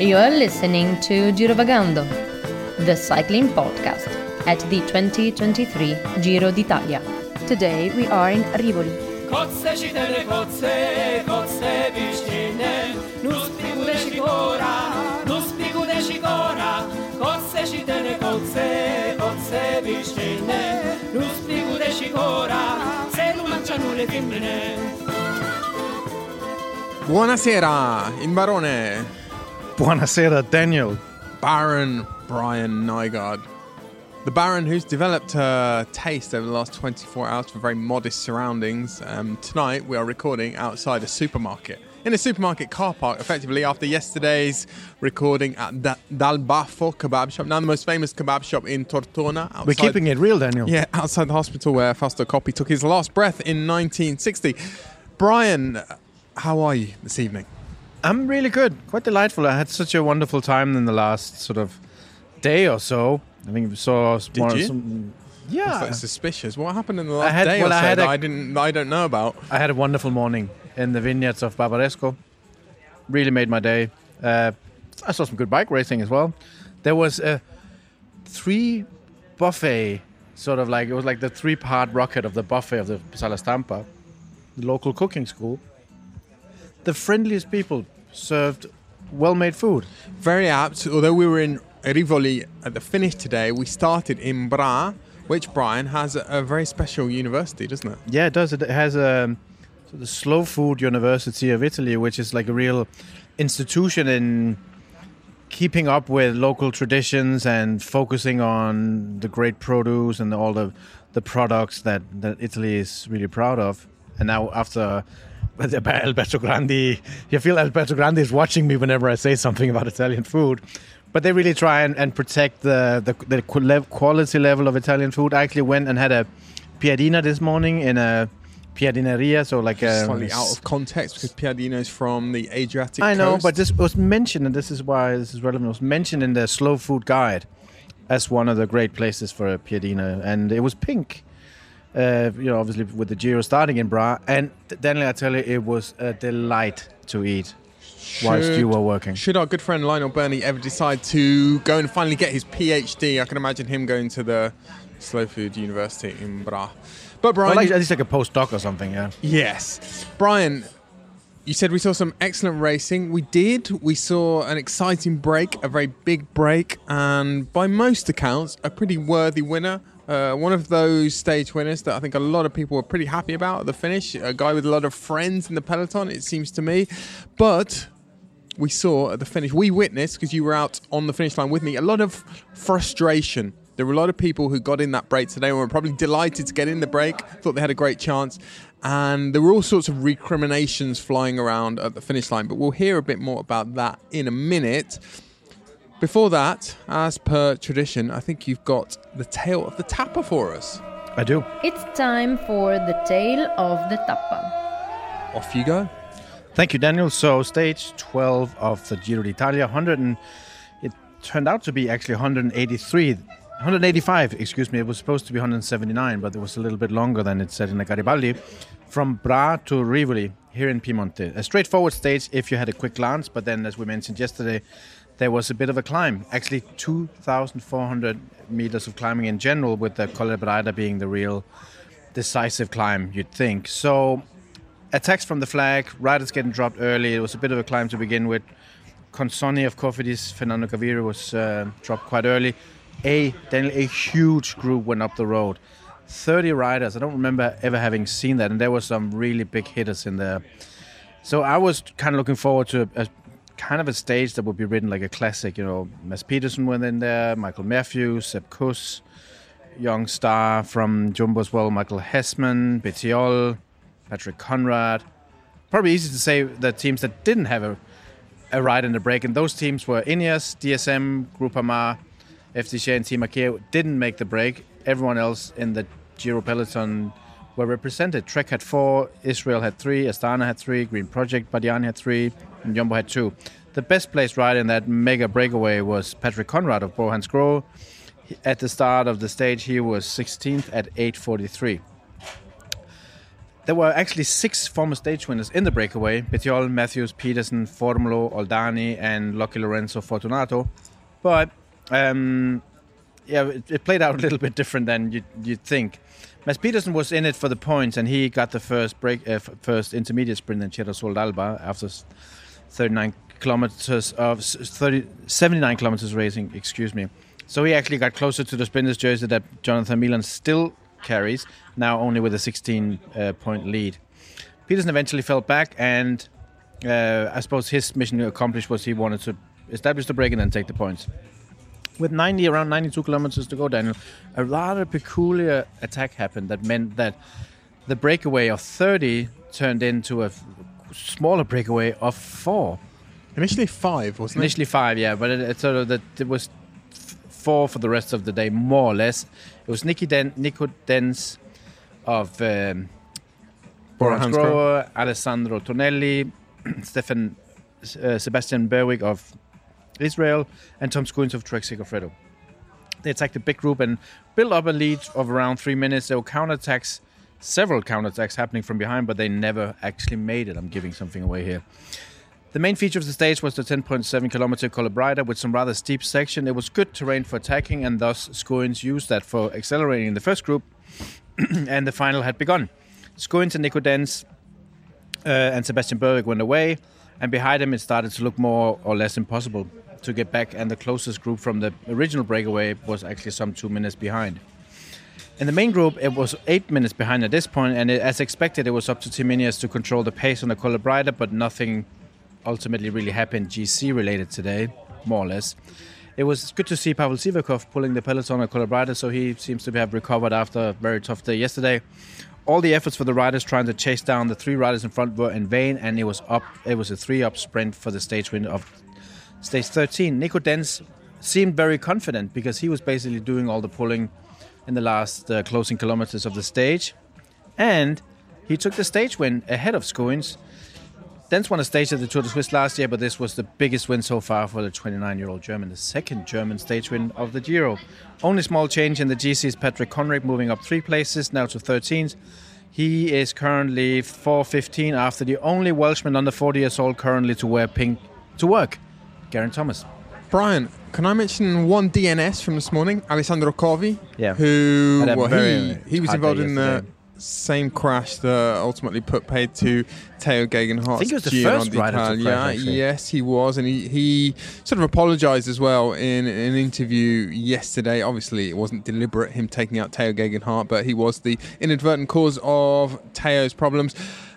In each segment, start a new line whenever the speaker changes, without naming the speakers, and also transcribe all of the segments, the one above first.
You're listening to Girovagando, the cycling podcast at the 2023 Giro d'Italia. Today we are in Rivoli.
Buonasera, il barone.
Buonasera, Daniel.
Baron Brian Nygaard. The Baron who's developed a taste over the last 24 hours for very modest surroundings. Um, tonight we are recording outside a supermarket. In a supermarket car park, effectively, after yesterday's recording at da- Dal Baffo kebab shop, now the most famous kebab shop in Tortona. Outside,
We're keeping it real, Daniel.
Yeah, outside the hospital where Fausto Coppi took his last breath in 1960. Brian, how are you this evening?
I'm really good. Quite delightful. I had such a wonderful time in the last sort of day or so. I think we saw Did
you?
some. Yeah.
suspicious. What happened in the last
had-
day
well,
or
I
so
had
that
a-
I didn't, I don't know about?
I had a wonderful morning in the vineyards of Barbaresco. Really made my day. Uh, I saw some good bike racing as well. There was a three buffet, sort of like it was like the three part rocket of the buffet of the Sala Stampa, the local cooking school. The friendliest people served well made food.
Very apt. Although we were in Rivoli at the finish today, we started in Bra, which Brian has a, a very special university, doesn't it?
Yeah, it does. It has um, a so the Slow Food University of Italy, which is like a real institution in keeping up with local traditions and focusing on the great produce and all the the products that, that Italy is really proud of. And now after Alberto Grandi, you feel Alberto Grandi is watching me whenever I say something about Italian food. But they really try and, and protect the, the, the quality level of Italian food. I actually went and had a piadina this morning in a piadineria, so like a um,
Slightly out of context because piadina is from the Adriatic
I know,
coast.
but this was mentioned, and this is why this is relevant. It was mentioned in the Slow Food Guide as one of the great places for a piadina, and it was pink. Uh, you know, obviously with the Giro starting in Bra, and Daniel, I tell you, it was a delight to eat whilst
Should-
you were working.
Should our good friend Lionel Birnie ever decide to go and finally get his PhD, I can imagine him going to the Slow Food University in Bra. But Brian,
Well, like, at least like a postdoc or something, yeah.
Yes. Brian, you said we saw some excellent racing. We did. We saw an exciting break, a very big break, and by most accounts, a pretty worthy winner. Uh, one of those stage winners that I think a lot of people were pretty happy about at the finish. A guy with a lot of friends in the peloton, it seems to me. But we saw at the finish, we witnessed, because you were out on the finish line with me, a lot of frustration. There were a lot of people who got in that break today and were probably delighted to get in the break, thought they had a great chance. And there were all sorts of recriminations flying around at the finish line, but we'll hear a bit more about that in a minute. Before that, as per tradition, I think you've got the tale of the tappa for us.
I do.
It's time for the tale of the tappa.
Off you go.
Thank you, Daniel. So, stage 12 of the Giro d'Italia, 100 and it turned out to be actually 183, 185, excuse me. It was supposed to be 179, but it was a little bit longer than it said in the Garibaldi. From Bra to Rivoli, here in Piemonte. A straightforward stage if you had a quick glance, but then, as we mentioned yesterday, there was a bit of a climb. Actually, 2,400 meters of climbing in general, with the Colle Braida being the real decisive climb, you'd think. So, attacks from the flag, riders getting dropped early. It was a bit of a climb to begin with. Consonni of Cofidis, Fernando Gaviria was uh, dropped quite early. A Daniel, a huge group went up the road. 30 riders. I don't remember ever having seen that, and there were some really big hitters in there. So I was kind of looking forward to a kind of a stage that would be written like a classic. You know, Mads Pedersen went in there, Michael Matthews, Sepp Kuss, young star from Jumbo as well, Michael Hessmann, Bettiol, Patrick Konrad. Probably easy to say the teams that didn't have a, a ride in the break, and those teams were Ineos, DSM, Groupama, FDJ, and Team Arkea didn't make the break. Everyone else in the Giro peloton were represented. Trek had four, Israel had three, Astana had three, Green Project, Bardiani had three, and Jumbo had two. The best placed rider in that mega breakaway was Patrick Konrad of Bro Hans At the start of the stage, he was 16th at 8:43. there were actually six former stage winners in the breakaway: Bettiol, Matthews, Pedersen, Formolo, Oldani, and Lucky Lorenzo Fortunato. But um, yeah, it, it, played out a little bit different than you'd, you'd think. Mads Pedersen was in it for the points, and he got the first break, uh, first intermediate sprint in Ceresole d'Alba after 39 kilometers of 30, 79 kilometers racing. Excuse me. So he actually got closer to the sprinter's jersey that Jonathan Milan still carries, now only with a 16 uh, point lead. Pedersen eventually fell back, and uh, I suppose his mission accomplished was he wanted to establish the break and then take the points. With 90, around 92 kilometers to go, Daniel, a rather peculiar attack happened that meant that the breakaway of 30 turned into a smaller breakaway of four.
Initially five, wasn't
Initially
it?
five, yeah, but it, it sort of that it was four for the rest of the day, more or less. It was Nicky Den- Nico Denz of um, Grower, Alessandro Tonelli, Stefan uh, Sebastian Berwick of Israel, and Tom Skujins of Trek Segafredo. They attacked a big group and built up a lead of around three minutes. There were counterattacks, several counterattacks happening from behind, but they never actually made it. I'm giving something away here. The main feature of the stage was the 10.7 kilometer Colle Braida with some rather steep section. It was good terrain for attacking, and thus Skujins used that for accelerating in the first group, and the final had begun. Skujins and Nico Denz uh, and Sebastian Berwick went away, and behind them it started to look more or less impossible to get back, and the closest group from the original breakaway was actually some two minutes behind. In the main group, it was eight minutes behind at this point, and it, as expected, it was up to Team Ineos to control the pace on the Colle Braida, but nothing ultimately really happened GC related today, more or less. It was good to see Pavel Sivakov pulling the peloton at Colorado, so he seems to have recovered after a very tough day yesterday. All the efforts for the riders trying to chase down the three riders in front were in vain, and it was up. It was a three-up sprint for the stage win of stage 13. Nico Denz seemed very confident because he was basically doing all the pulling in the last uh, closing kilometers of the stage, and he took the stage win ahead of Skujins Denz won a stage at the Tour de Suisse last year, but this was the biggest win so far for the 29-year-old German, the second German stage win of the Giro. Only small change in the GC is Patrick Konrad moving up three places, now to 13th. He is currently 415 after the only Welshman under 40 years old currently to wear pink to work, Geraint Thomas.
Brian, can I mention one DNS from this morning, Alessandro Covi?
Yeah.
Who well, he, he was involved in the same crash that ultimately put paid to Tao Geoghegan Hart.
I think he was the first rider to crash,
Yes, he was, and he, he sort of apologised as well in, in, an interview yesterday. Obviously, it wasn't deliberate him taking out Tao Geoghegan Hart, but he was the inadvertent cause of Tao's problems.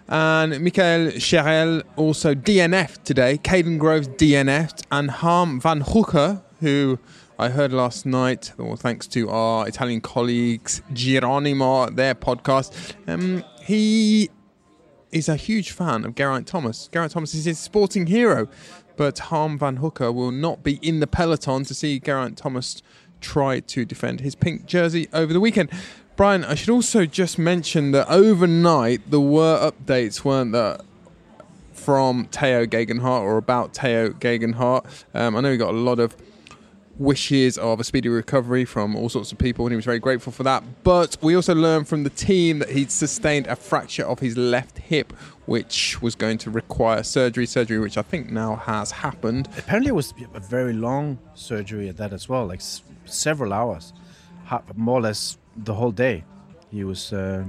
And Michael Cherel also DNF'd today. Kaden Groves DNF'd, and Harm Vanhoucke, who I heard last night, well, thanks to our Italian colleagues, Gironimo, their podcast, um, he is a huge fan of Geraint Thomas. Geraint Thomas is his sporting hero, but Harm Vanhoucke will not be in the peloton to see Geraint Thomas try to defend his pink jersey over the weekend. Brian, I should also just mention that overnight there were updates, weren't there? From Tao Geoghegan Hart or about Tao Geoghegan Hart. Um, I know we got a lot of wishes of a speedy recovery from all sorts of people, and he was very grateful for that. But we also learned from the team that he'd sustained a fracture of his left hip, which was going to require surgery. Surgery, which I think now has happened.
Apparently, it was a very long surgery at that as well, like s- several hours, more or less the whole day. He was uh,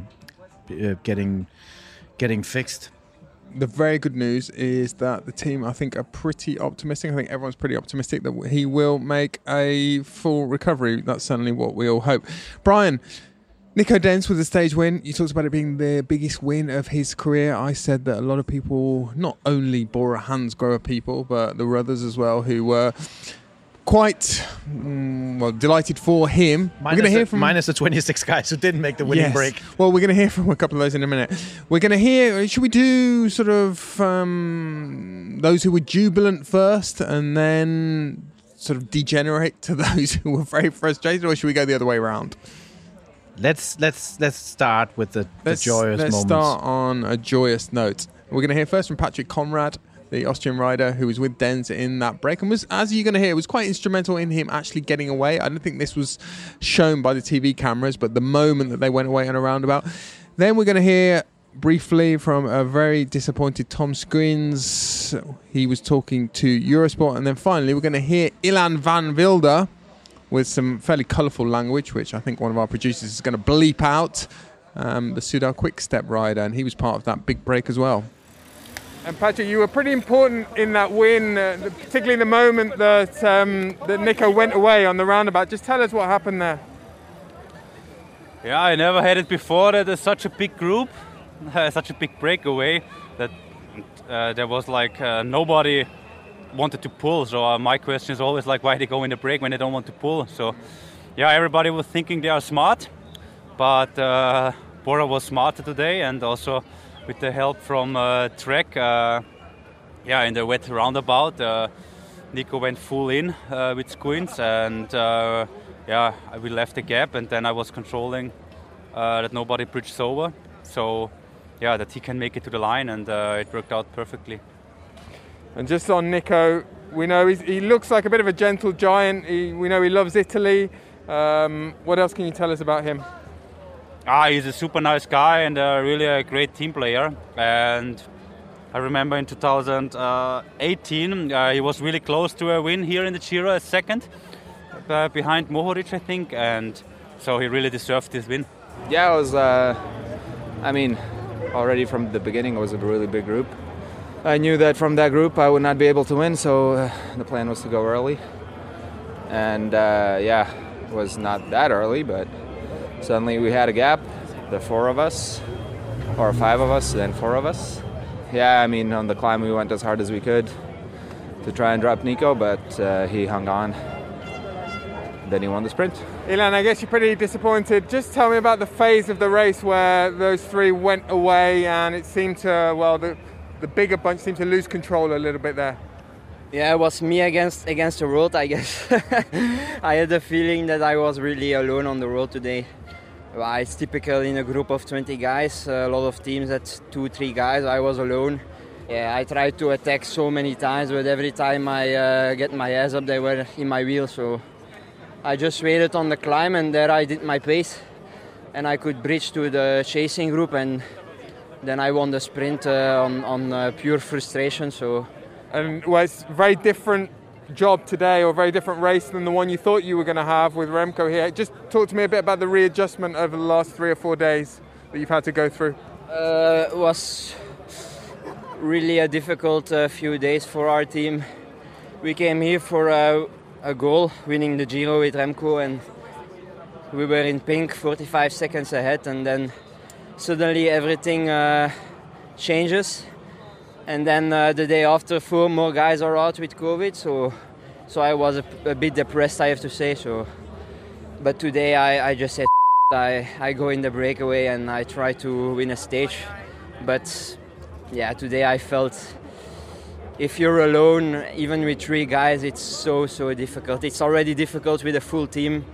uh, getting getting fixed
the very good news is that the team, I think, are pretty optimistic. I think everyone's pretty optimistic that he will make a full recovery. That's certainly what we all hope. Brian, Nico Denz with a stage win. You talked about it being the biggest win of his career. I said that a lot of people, not only Bora Hansgrohe people, but there were others as well who were quite mm, well delighted for him.
Minus we're going to hear from minus the 26 guys who didn't make the winning
yes.
break.
Well, we're going to hear from a couple of those in a minute. We're going to hear. Should we do sort of um, those who were jubilant first, and then sort of degenerate to those who were very frustrated, or should we go the other way around?
Let's let's let's start with the, the
let's,
joyous
let's
moments.
start on a joyous note. We're going to hear first from Patrick Konrad the Austrian rider who was with Denz in that break and was, as you're going to hear, was quite instrumental in him actually getting away. I don't think this was shown by the TV cameras, but the moment that they went away on a roundabout. Then we're going to hear briefly from a very disappointed Tom Skujins. He was talking to Eurosport. And then finally, we're going to hear Ilan Van Wilder with some fairly colourful language, which I think one of our producers is going to bleep out. Um, the Soudal Quick Step rider, and he was part of that big break as well. And Patrick, you were pretty important in that win, uh, particularly in the moment that um, that Nico went away on the roundabout. Just tell us what happened there.
Yeah, I never had it before that there's such a big group, uh, such a big breakaway that uh, there was like uh, nobody wanted to pull. So uh, my question is always like, why they go in the break when they don't want to pull? So yeah, everybody was thinking they are smart, but uh, Bora was smarter today, and also with the help from uh, Trek, uh, yeah, in the wet roundabout, uh, Nico went full in uh, with Skujins, and uh, yeah, we left the gap, and then I was controlling uh, that nobody bridges over, so yeah, that he can make it to the line, and it worked out perfectly.
And just on Nico, we know he looks like a bit of a gentle giant. He, we know he loves Italy. Um, what else can you tell us about him?
Ah, he's a super nice guy and uh, really a great team player. And I remember in 2018 uh, he was really close to a win here in the Giro, a second uh, behind Mohoric, I think, and so he really deserved this win.
Yeah, it was. Uh, I mean, already from the beginning, it was a really big group. I knew that from that group I would not be able to win, so uh, the plan was to go early. And uh, yeah, it was not that early, but Suddenly we had a gap, the four of us, or five of us, then four of us. Yeah, I mean, on the climb we went as hard as we could to try and drop Nico, but uh, he hung on. Then he won the sprint.
Ilan, I guess you're pretty disappointed. Just tell me about the phase of the race where those three went away and it seemed to, well, the, the bigger bunch seemed to lose control a little bit there.
Yeah, it was me against against the road, I guess. I had the feeling that I was really alone on the road today. Well, it's typical in a group of 20 guys. A lot of teams had two, three guys. I was alone. Yeah, I tried to attack so many times, but every time I uh, get my ass up, they were in my wheel. So I just waited on the climb, and there I did my pace, and I could bridge to the chasing group, and then I won the sprint uh, on on uh, pure frustration. So
and it's very different job today or a very different race than the one you thought you were going to have with Remco here. Just talk to me a bit about the readjustment over the last three or four days that you've had to go through.
Uh, it was really a difficult uh, few days for our team. We came here for a, a goal, winning the Giro with Remco, and we were in pink, 45 seconds ahead, and then suddenly everything uh, changes and then uh, the day after, four more guys are out with COVID. So, so I was a, a bit depressed, I have to say. So, but today I, I just said I, I go in the breakaway and I try to win a stage. But yeah, today I felt if you're alone, even with three guys, it's so so difficult. It's already difficult with a full team.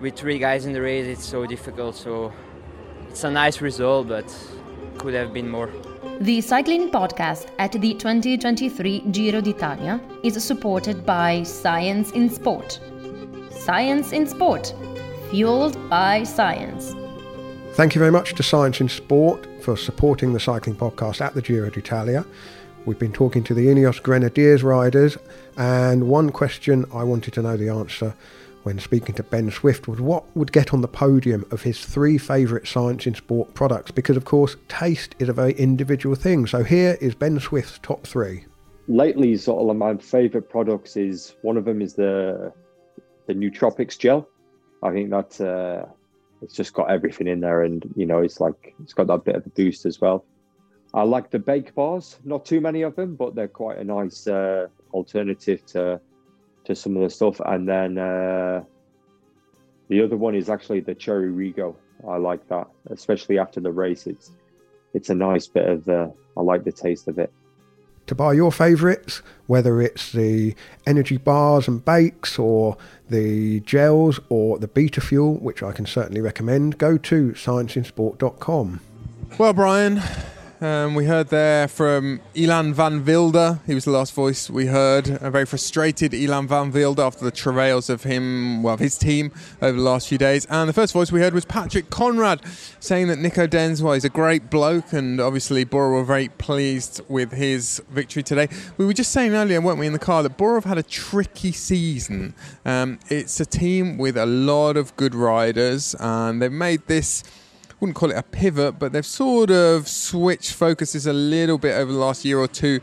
With three guys in the race, it's so difficult. So it's a nice result, but could have been more.
The cycling podcast at the 2023 Giro d'Italia is supported by Science in Sport. Science in Sport, fueled by science.
Thank you very much to Science in Sport for supporting the cycling podcast at the Giro d'Italia. We've been talking to the Ineos Grenadiers riders, and one question I wanted to know the answer when speaking to Ben Swift was what would get on the podium of his three favourite science in sport products because, of course, taste is a very individual thing. So here is Ben Swift's top three.
Lately, sort of my favourite products is one of them is the the nootropics gel. I think that uh, it's just got everything in there, and you know, it's like it's got that bit of a boost as well. I like the bake bars, not too many of them, but they're quite a nice uh, alternative to to some of the stuff. And then uh, the other one is actually the Cherry Rego. I like that, especially after the race. It's it's a nice bit of. Uh, I like the taste of it.
To buy your favourites, whether it's the energy bars and bakes, or the gels, or the Beta Fuel, which I can certainly recommend, go to scienceinsport.com.
Well, Brian, Um, we heard there from Ilan van Wilder. He was the last voice we heard. A very frustrated Ilan van Wilder after the travails of him, well, his team over the last few days. And the first voice we heard was Patrick Konrad saying that Nico Denz, well, he's a great bloke, and obviously Bora were very pleased with his victory today. We were just saying earlier, weren't we, in the car, that Bora have had a tricky season. Um, it's a team with a lot of good riders, and they've made this wouldn't call it a pivot, but they've sort of switched focuses a little bit over the last year or two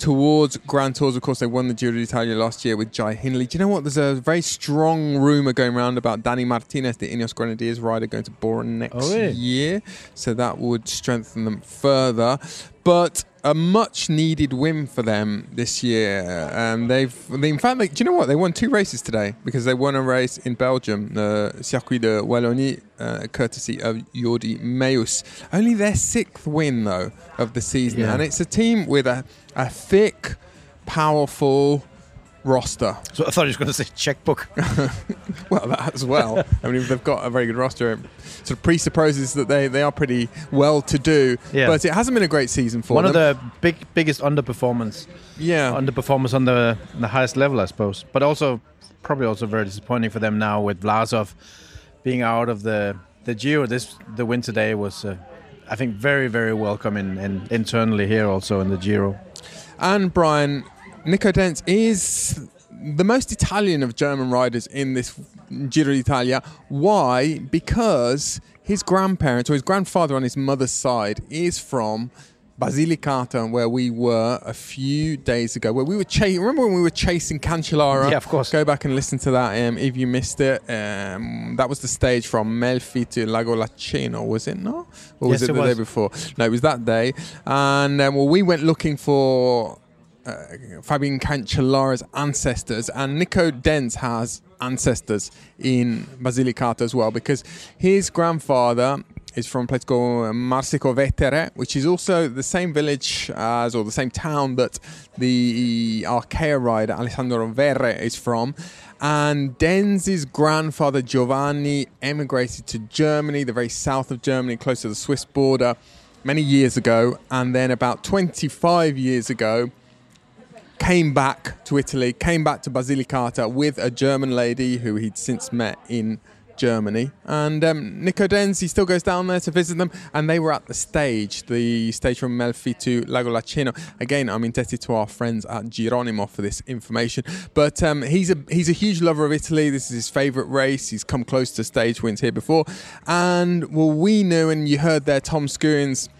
towards Grand Tours. Of course, they won the Giro d'Italia last year with Jai Hindley. Do you know what? There's a very strong rumour going around about Danny Martinez, the Ineos Grenadiers rider, going to Bora next
Oh, really?
year. So that would strengthen them further. But a much needed win for them this year. Um, they've, they, in fact, they, do you know what? They won two races today because they won a race in Belgium, the Circuit de Wallonie, uh, courtesy of Jordi Meus. Only their sixth win, though, of the season.
Yeah.
And it's a team with a, a thick, powerful roster.
So I thought he was going to say checkbook.
Well, that as well. I mean, they've got a very good roster. It sort of presupposes that they, they are pretty well to do.
Yeah.
But it hasn't been a great season for
One
them.
of the big biggest underperformance,
yeah.
underperformance on the the highest level, I suppose. But also probably also very disappointing for them now with Vlasov being out of the the Giro. This the win today was. Uh, I think very, very welcome in, in internally here also in the Giro.
And Brian, Nico Denz is the most Italian of German riders in this Giro d'Italia. Why? Because his grandparents or his grandfather on his mother's side is from Basilicata, where we were a few days ago. Where we were chasing. Remember when we were chasing Cancellara?
Yeah, of course.
Go back and listen to that um, if you missed it. Um, that was the stage from Melfi to Lago Laceno, was it not? Or was
Yes,
it
it
the day before? No, it was that day. And um, well, we went looking for uh, Fabian Cancellara's ancestors, and Nico Denz has ancestors in Basilicata as well because his grandfather is from a place called Marsico Vetere, which is also the same village as or the same town that the Arkea rider Alessandro Verre is from. And Denz's grandfather Giovanni emigrated to Germany, the very south of Germany, close to the Swiss border, many years ago. And then about 25 years ago, came back to Italy, came back to Basilicata with a German lady who he'd since met in Germany. And um, Nico Denz, he still goes down there to visit them. And they were at the stage, the stage from Melfi to Lago Laceno. Again, I'm indebted to our friends at Gironimo for this information. But um, he's a he's a huge lover of Italy. This is his favourite race. He's come close to stage wins here before. And well, we knew, and you heard there, Tom Skujins,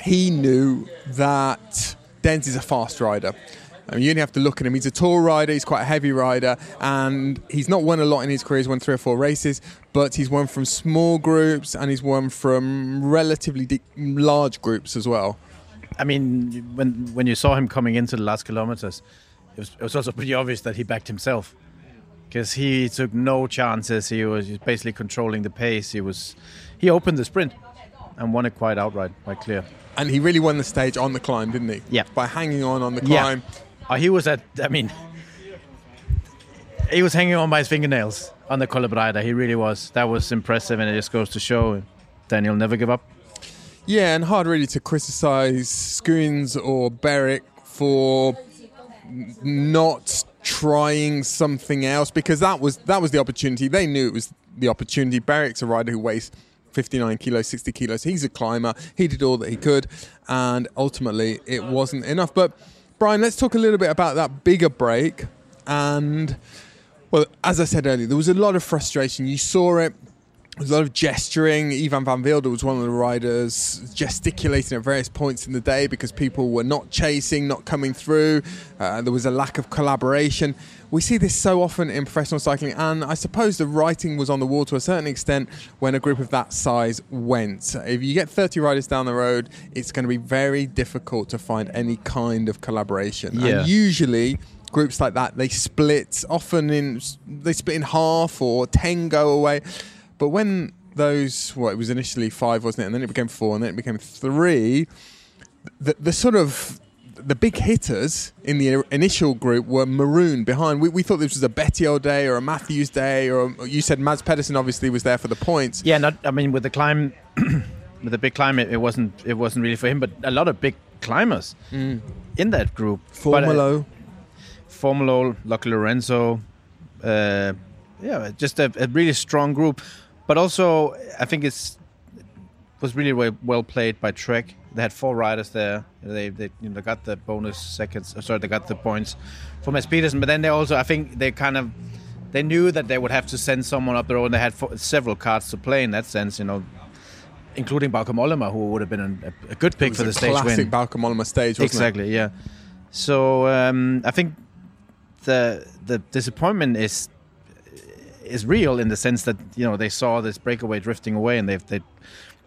he knew that Denz is a fast rider. I mean, you only have to look at him. He's a tall rider. He's quite a heavy rider, and he's not won a lot in his career. He's won three or four races, but he's won from small groups and he's won from relatively de- large groups as well.
I mean, when when you saw him coming into the last kilometers, it was, it was also pretty obvious that he backed himself because he took no chances. He was basically controlling the pace. He was he opened the sprint and won it quite outright, quite clear.
And he really won the stage on the climb, didn't he?
Yeah.
By hanging on on the
Yeah. Uh, he was at. I mean, he was hanging on by his fingernails on the Colle Braida. He really was. That was impressive, and it just goes to show Daniel never give up.
Yeah, and hard really to criticise Skujins or Berwick for not trying something else because that was that was the opportunity. They knew it was the opportunity. Berwick's a rider who weighs 59 kilos, 60 kilos. He's a climber. He did all that he could, and ultimately it wasn't enough. But Brian, let's talk a little bit about that bigger break. And well, as I said earlier, there was a lot of frustration. You saw it. There was a lot of gesturing. Ilan van Wilder was one of the riders gesticulating at various points in the day because people were not chasing, not coming through. Uh, there was a lack of collaboration. We see this so often in professional cycling, and I suppose the writing was on the wall to a certain extent when a group of that size went. If you get 30 riders down the road, it's going to be very difficult to find any kind of collaboration.
Yeah.
And usually, groups like that they split often in they split in half or 10 go away but when those well it was initially five wasn't it and then it became four and then it became three the, the sort of the big hitters in the initial group were marooned behind. We, we thought this was a Bettiol day or a Matthews day, or you said Mads Pedersen obviously was there for the points.
Yeah, not. I mean, with the climb, with the big climb, it, it wasn't it wasn't really for him. But a lot of big climbers in that group. But, uh,
Formolo.
Formolo, Lucky Lorenzo, uh, yeah, just a, a really strong group. But also, I think it's was really well, well played by Trek. They had four riders there. They they you know got the bonus seconds. uh, Sorry, they got the points from S. Pedersen. But then they also, I think, they kind of they knew that they would have to send someone up the road. and They had fo- several cards to play in that sense, you know, including Bauke Mollema, who would have been a, a good pick
It
for the stage win.
classic Bauke Mollema stage, wasn't
exactly yeah so um, i think the the disappointment is is real in the sense that you know they saw this breakaway drifting away and they've they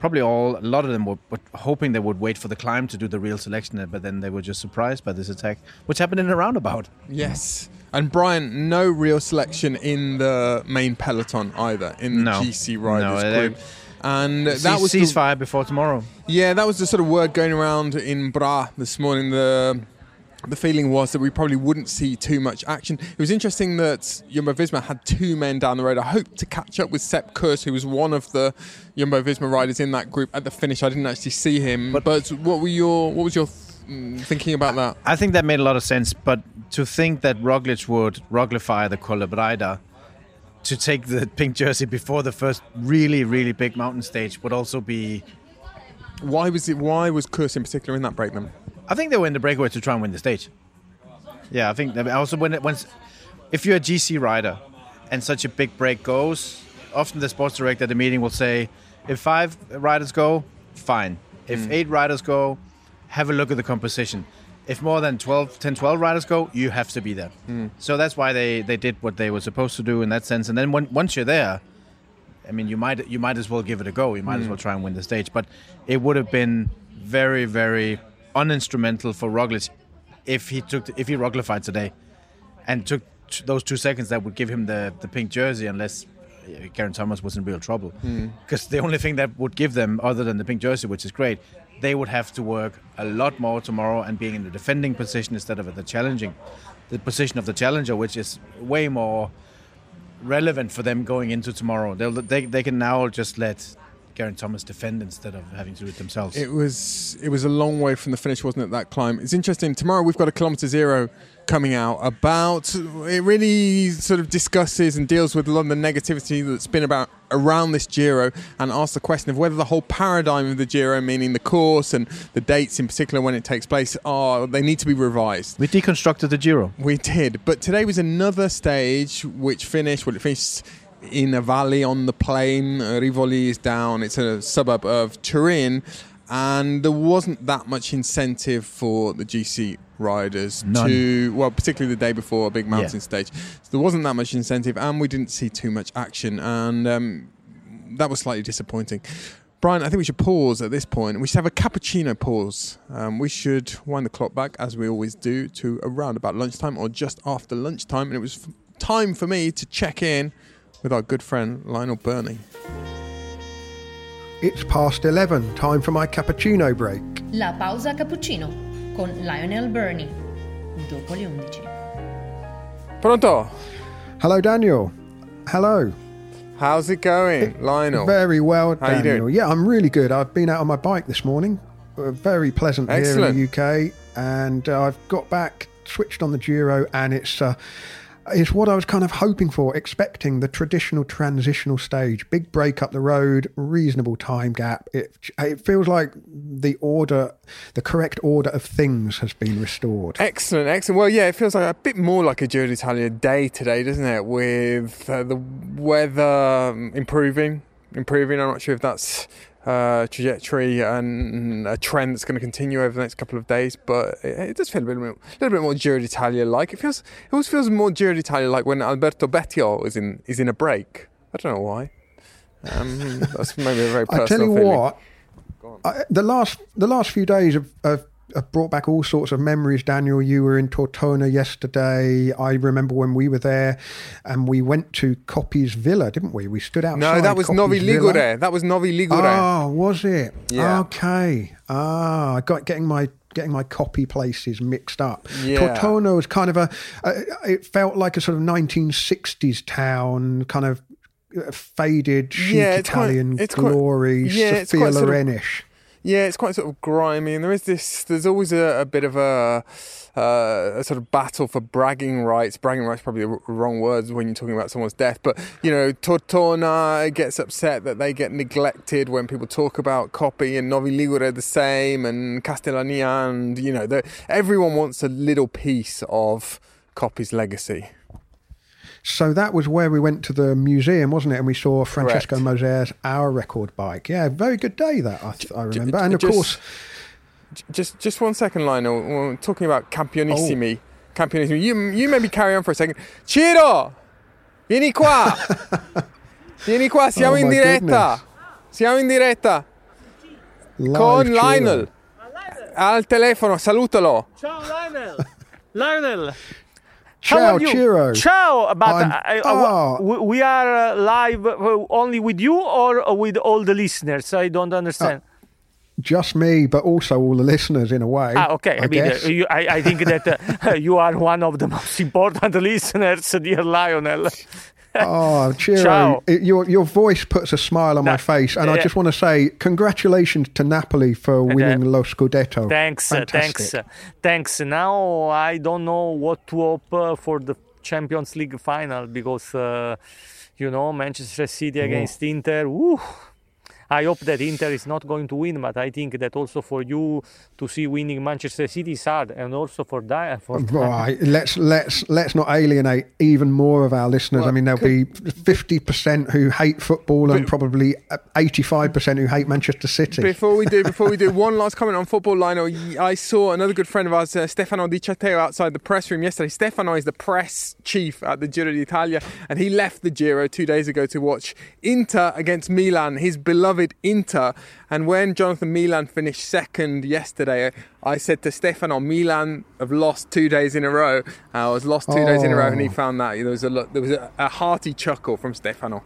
probably all a lot of them were, were hoping they would wait for the climb to do the real selection uh, but then they were just surprised by this attack which happened in a roundabout?
Yes. And Brian, no real selection in the main peloton either in
No.
the GC riders
No, they-
group. And that
Cease-
was
ceasefire before tomorrow
Yeah, that was the sort of word going around in Bra this morning. The the feeling was that we probably wouldn't see too much action. It was interesting that Jumbo Visma had two men down the road. I hope to catch up with Sepp Kuss, who was one of the Jumbo Visma riders in that group at the finish. I didn't actually see him, but, what were your what was your mm, thinking about that?
I think that made a lot of sense, but to think that Roglic would Roglify the Colle Braida to take the pink jersey before the first really, really big mountain stage would also be.
Why was it? Why was Kuss in particular in that break then?
I think they were in the breakaway to try and win the stage. Yeah, I think also when it, once, if you're a GC rider, and such a big break goes, often the sports director at the meeting will say, if five riders go, fine. If mm. eight riders go, have a look at the composition. If more than 12, 10, 12 riders go, you have to be there. Mm. So that's why they, they did what they were supposed to do in that sense. And then when, once you're there, I mean, you might you might as well give it a go. You might as mm. well try and win the stage. But it would have been very very uninstrumental for Roglic if he took if he Roglified today and took t- those two seconds that would give him the the pink jersey unless Geraint Thomas was in real trouble. Hmm. Because the only thing that would give them, other than the pink jersey, which is great, they would have to work a lot more tomorrow and being in the defending position instead of the challenging, the position of the challenger, which is way more relevant for them going into tomorrow. They'll, they they can now just let Geraint Thomas defend instead of having to do it themselves.
It was it was a long way from the finish, wasn't it? That climb. It's interesting. Tomorrow we've got a kilometre zero coming out about. It really sort of discusses and deals with a lot of the negativity that's been about around this Giro, and asks the question of whether the whole paradigm of the Giro, meaning the course and the dates in particular when it takes place, are they need to be revised.
we deconstructed the Giro.
We did, but today was another stage which finished. Well, it finished in a valley on the plain. Uh, Rivoli is down. It's a suburb of Turin, and there wasn't that much incentive for the GC riders
None.
to. Well, particularly the day before a big mountain
Yeah.
stage, so there wasn't that much incentive, and we didn't see too much action, and um, that was slightly disappointing. Brian, I think we should pause at this point. We should have a cappuccino pause. Um, we should wind the clock back, as we always do, to around about lunchtime or just after lunchtime. And it was f- time for me to check in with our good friend Lionel Birnie.
It's past 11, time for my cappuccino break.
La pausa cappuccino con Lionel Birnie. Dopo le 11.
Pronto?
Hello, Daniel. Hello.
How's it going, Lionel?
Very well,
How you
Daniel.
doing?
Yeah, I'm really good. I've been out on my bike this morning. Uh, very pleasant here in the UK, and uh, I've got back, switched on the Giro, and it's uh, it's what I was kind of hoping for, expecting the traditional transitional stage, big break up the road, reasonable time gap. It it feels like the order, the correct order of things has been restored.
Excellent, excellent. Well, yeah, it feels like a bit more like a Giro d'Italia day today, doesn't it? With uh, the weather um, improving, improving. I'm not sure if that's uh, trajectory and a trend that's going to continue over the next couple of days, but it, it does feel a little bit, a little bit more Giro d'Italia like. It feels, it always feels more Giro d'Italia like when Alberto Bettiol is in is in a break. I don't know why. Um, that's maybe a very personal
I tell you
feeling.
what, I, the last the last few days have, have, have brought back all sorts of memories. Daniel, you were in Tortona yesterday. I remember when we were there, and we went to Coppi's Villa, didn't we? We stood outside.
No, that was
Coppi's
Novi
Villa.
Ligure. That was Novi Ligure.
Oh, was it?
Yeah.
Okay. Ah, I got getting my getting my Coppi places mixed up.
Yeah.
Tortona was kind of a. Uh, it felt like a sort of 1960s town, kind of uh, faded, chic
Yeah, quite-
Italian
quite-
glory,
yeah, it's
Sophia
quite sort of-
Loren-ish.
Yeah, it's quite sort of grimy, and there is this. There's always a, a bit of a, uh, a sort of battle for bragging rights. Bragging rights probably the wrong words when you're talking about someone's death, but you know, Tortona gets upset that they get neglected when people talk about Coppi and Novi Ligure the same, and Castellania, and you know, everyone wants a little piece of Coppi's legacy.
So that was where we went to the museum, wasn't it? And we saw Francesco
Correct.
Moser's Hour Record Bike. Yeah, very good day that, I, th- I remember. and of
just-
course,
Just, just one second, Lionel. We're talking about Campionissimi. Oh. Campionissimi. You, you maybe carry on for a second. Ciro, vieni qua. vieni qua. Siamo
Oh,
in diretta.
goodness.
Siamo in diretta
live
con
Ciro.
Lionel al telefono. Salutalo.
Ciao Lionel. Lionel.
Ciao,
How are you?
Ciro.
Ciao, but I- I-
Oh.
we, we are uh, live uh, only with you or uh, with all the listeners? I don't understand.
Just me, but also all the listeners in a way.
ah, okay. I,
I,
mean, uh, you, I, I think that uh, you are one of the most important listeners, dear Lionel.
Oh, Ciro,
Ciao.
it- your your voice puts a smile on my face, and I
uh,
just want to say congratulations to Napoli for winning Lo Scudetto.
Thanks, uh,
Fantastic.
thanks, uh, thanks. Now I don't know what to hope uh, for the Champions League final because uh, you know Manchester City against Inter. Woo. I hope that Inter is not going to win, but I think that also for you to see winning Manchester City is hard, and also for that. For
Right, let's let's let's not alienate even more of our listeners. I mean, there'll be fifty percent who hate football and probably eighty-five percent who hate Manchester City.
Before we do, before we do, one last comment on football, Lionel. Y- I saw another good friend of ours, uh, Stefano Di Ciatteo, outside the press room yesterday. Stefano is the press chief at the Giro d'Italia, and he left the Giro two days ago to watch Inter against Milan, his beloved Inter. And when Jonathan Milan finished second yesterday, I said to Stefano, Milan have lost two days in a row. Uh, I was lost two days in a row, and he
Oh.
found that there was a there was a, a hearty chuckle from Stefano.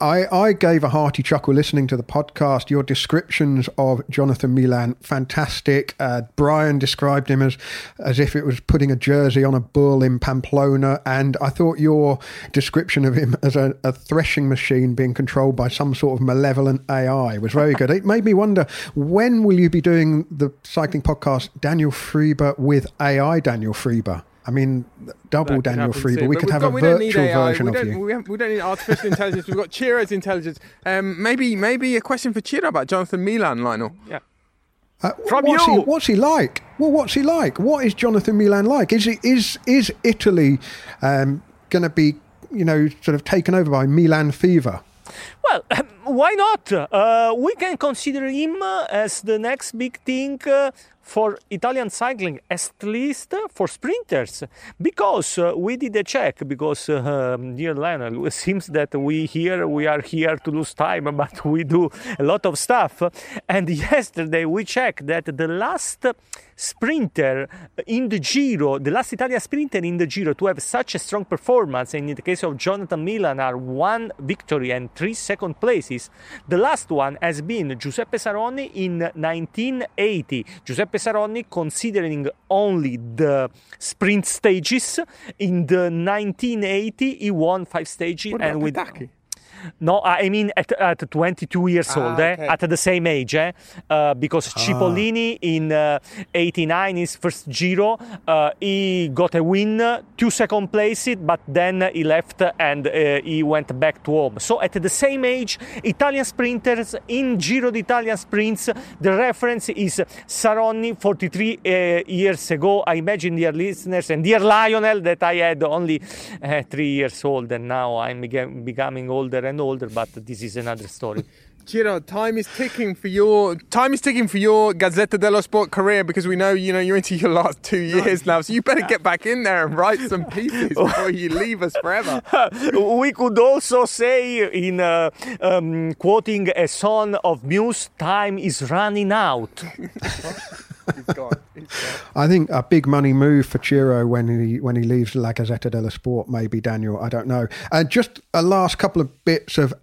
I, I gave a hearty chuckle listening to the podcast. Your descriptions of Jonathan Milan, fantastic. Uh, Brian described him as as if it was putting a jersey on a bull in Pamplona, and I thought your description of him as a, a threshing machine being controlled by some sort of malevolent AI was very good. it made me wonder when will you be doing the cycling podcast, Daniel Friebe with AI Daniel Friebe? I mean, double
That
Daniel
happen
Friebe.
soon.
We
But
could
we've got-
a
we don't need
virtual
AI.
version
we
of you.
We, have, we don't need artificial intelligence. We've got Ciro's intelligence. Um, maybe maybe a question for Ciro about Jonathan Milan, Lionel.
yeah.
Uh,
From
what's
you.
He, what's he like? Well, what's he like? What is Jonathan Milan like? Is he, is is Italy um, going to be, you know, sort of taken over by Milan fever?
Well, why not? Uh, we can consider him uh, as the next big thing uh, for Italian cycling, at least for sprinters, because uh, we did a check. Because, uh, um, dear Lionel, it seems that we here we are here to lose time, but we do a lot of stuff. And yesterday we checked that the last sprinter in the Giro, the last Italian sprinter in the Giro to have such a strong performance, and in the case of Jonathan Milan, are one victory and three second places. The last one has been Giuseppe Saronni in 1980. Giuseppe Saronni, considering only the sprint stages, in the 1980 he won five stages
What
and with
Petacchi?
No, I mean at, at 22 years
Ah,
old, eh?
okay.
at the same age, eh? uh, because Cipollini in uh, 89, his first Giro, uh, he got a win, two second places, but then he left and uh, he went back to home. So at the same age, Italian sprinters in Giro d'Italia sprints, the reference is Saronni 43 uh, years ago. I imagine, dear listeners, and dear Lionel, that I had only uh, three years old, and now I'm becoming older and older. But this is another story.
Ciro, time is ticking for your time is ticking for your Gazzetta dello Sport career because we know you know you're into your last two years now, so you better get back in there and write some pieces before you leave us forever.
we could also say, in uh, um, quoting a song of Muse, "Time is running out."
Gone.
I think a big money move for Ciro when he when he leaves La Gazzetta dello Sport. Maybe Daniel, I don't know. And just a last couple of bits of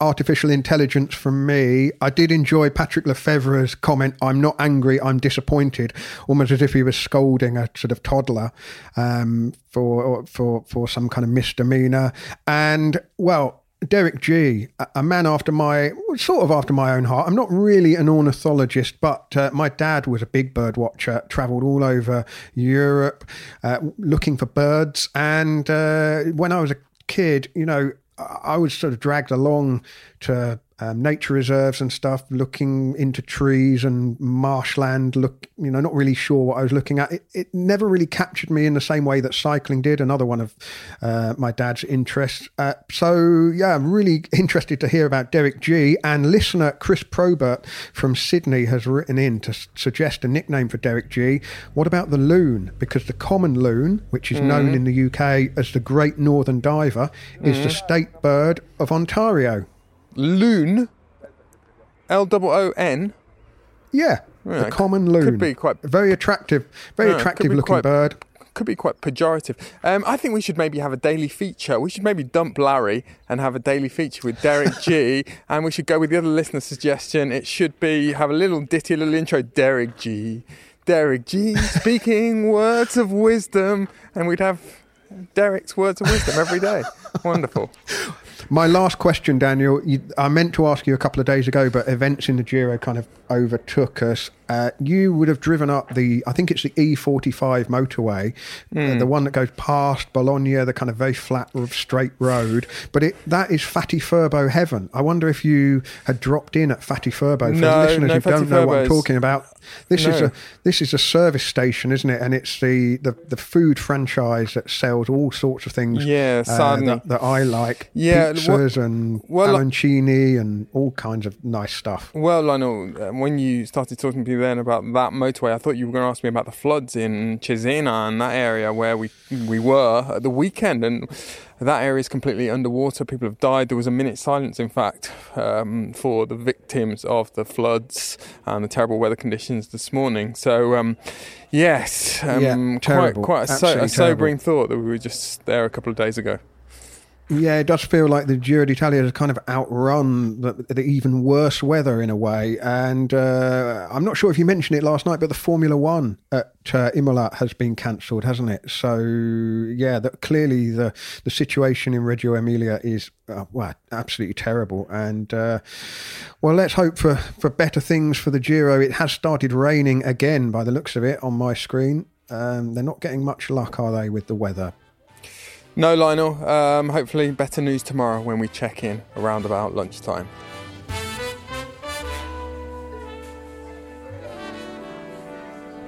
artificial intelligence from me. I did enjoy Patrick Lefevere's comment. I'm not angry. I'm disappointed, almost as if he was scolding a sort of toddler um, for for for some kind of misdemeanor. And well. Derek Gee, a man after my sort of after my own heart. I'm not really an ornithologist, but uh, my dad was a big bird watcher. Travelled all over Europe uh, looking for birds, and uh, when I was a kid, you know, I I was sort of dragged along to um, nature reserves and stuff, looking into trees and marshland. Look, you know, not really sure what I was looking at. It, it never really captured me in the same way that cycling did. Another one of uh, my dad's interests. Uh, so yeah, I'm really interested to hear about Derek Gee. And listener Chris Probert from Sydney has written in to s- suggest a nickname for Derek Gee. What about the loon? Because the common loon, which is known in the UK as the Great Northern Diver, is the state bird of Ontario.
Loon. L O O N.
Yeah,
Yeah,
the common loon.
could be quite-
very attractive, very
Yeah,
attractive looking
quite-
bird.
Could be quite pejorative. Um, I think we should maybe have a daily feature. We should maybe dump Larry and have a daily feature with Derek Gee. and we should go with the other listener suggestion. It should be have a little ditty, a little intro. Derek Gee. Derek Gee. Speaking words of wisdom, and we'd have Derek's words of wisdom every day. Wonderful.
My last question, Daniel. You, I meant to ask you a couple of days ago, but events in the Giro kind of overtook us. Uh, you would have driven up the, I think it's the E45 motorway, uh, the one that goes past Bologna, the kind of very flat, straight road. But it that is Fatty Furbo heaven. I wonder if you had dropped in at Fatty Furbo. For
No,
listeners
no,
who don't know what I'm talking about, this is a this is a service station, isn't it? And it's the the, the food franchise that sells all sorts of things.
Yeah,
uh, That, I like.
Yeah,
pizzas and
well, like-
arancini and all kinds of nice stuff.
Well, Lionel, um, when you started talking to me then about that motorway, I thought you were going to ask me about the floods in Cesena and that area where we we were at the weekend, and that area is completely underwater. People have died. There was a minute silence, in fact, um, for the victims of the floods and the terrible weather conditions this morning. So, um, yes, um,
Yeah,
quite quite a, so, a sobering thought that we were just there a couple of days ago.
Yeah, it does feel like the Giro d'Italia has kind of outrun the, the even worse weather in a way. And uh, I'm not sure if you mentioned it last night, but the Formula One at uh, Imola has been cancelled, hasn't it? So yeah, that clearly the the situation in Reggio Emilia is uh, well absolutely terrible. And uh, well, let's hope for for better things for the Giro. It has started raining again, by the looks of it, on my screen. Um, they're not getting much luck, are they, with the weather?
No, Lionel. Um, hopefully, better news tomorrow when we check in around about lunchtime.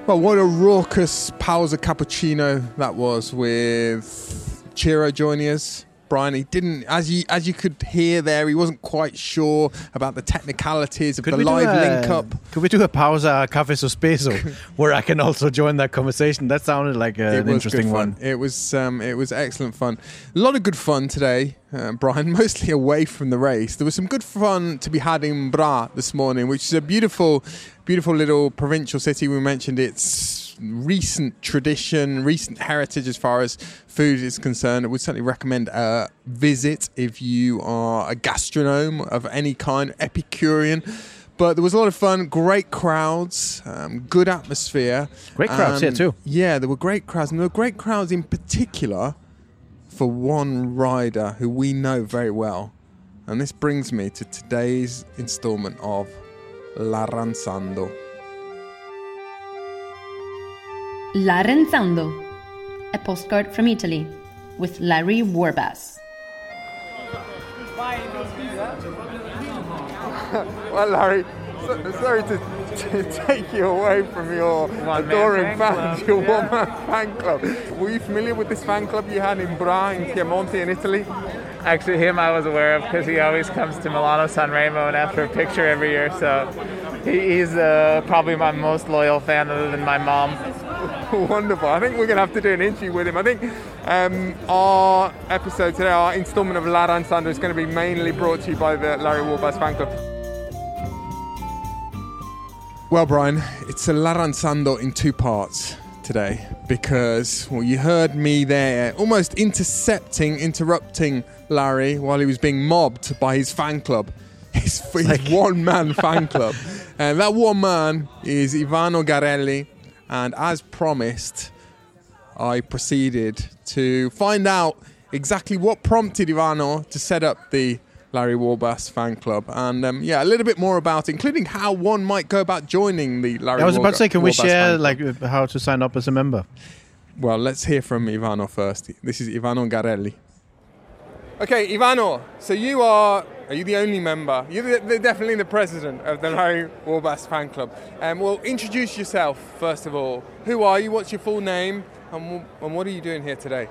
Well, what a raucous of Cappuccino that was with Ciro joining us. Brian, he didn't, as you as you could hear there, he wasn't quite sure about the technicalities of the live
a-
link up.
Could we do a pausa cafe sospeso where I can also join that conversation? That sounded like uh,
It
an interesting one.
It was um, it was excellent fun. A lot of good fun today, uh, Brian. Mostly away from the race. There was some good fun to be had in Bra this morning, which is a beautiful, beautiful little provincial city. We mentioned its recent tradition, recent heritage as far as food is concerned. I would certainly recommend a visit if you are a gastronome of any kind, Epicurean. But there was a lot of fun, great crowds, um, good atmosphere.
Great crowds, yeah,
and-
too.
Yeah, there were great crowds, and there were great crowds in particular for one rider who we know very well. And this brings me to today's installment of L'Aranzando.
L'Arenzando, a postcard from Italy with Larry Warbasse.
Well, Larry, so, sorry to, to take you away from your adoring fans, your one-man fan club. Were you familiar with this fan club you had in Bra, in Piemonte, in Italy?
Actually, him I was aware of because he always comes to Milano San Remo and after a picture every year. So he, he's uh, probably my most loyal fan, other than my mom.
Wonderful. I think we're going to have to do an interview with him. I think um, our episode today, our installment of La Ranzando is going to be mainly brought to you by the Larry Warbasse fan club. Well, Brian, it's a La Ranzando in two parts today because, well, you heard me there almost intercepting, interrupting Larry while he was being mobbed by his fan club. His, his one man fan club. And that one man is Ivano Garelli. And as promised, I proceeded to find out exactly what prompted Ivano to set up the Larry Warbasse fan club, and um, yeah, a little bit more about, it, including how one might go about joining the Larry.
I was about to say, can we share like uh, how to sign up as a member?
Well, let's hear from Ivano first. This is Ivano Garelli. Okay, Ivano. So you are are you the only member? You're the, the, definitely the president of the Larry Warbasse fan club. Um, well, introduce yourself first of all. Who are you? What's your full name? And, and what are you doing here today?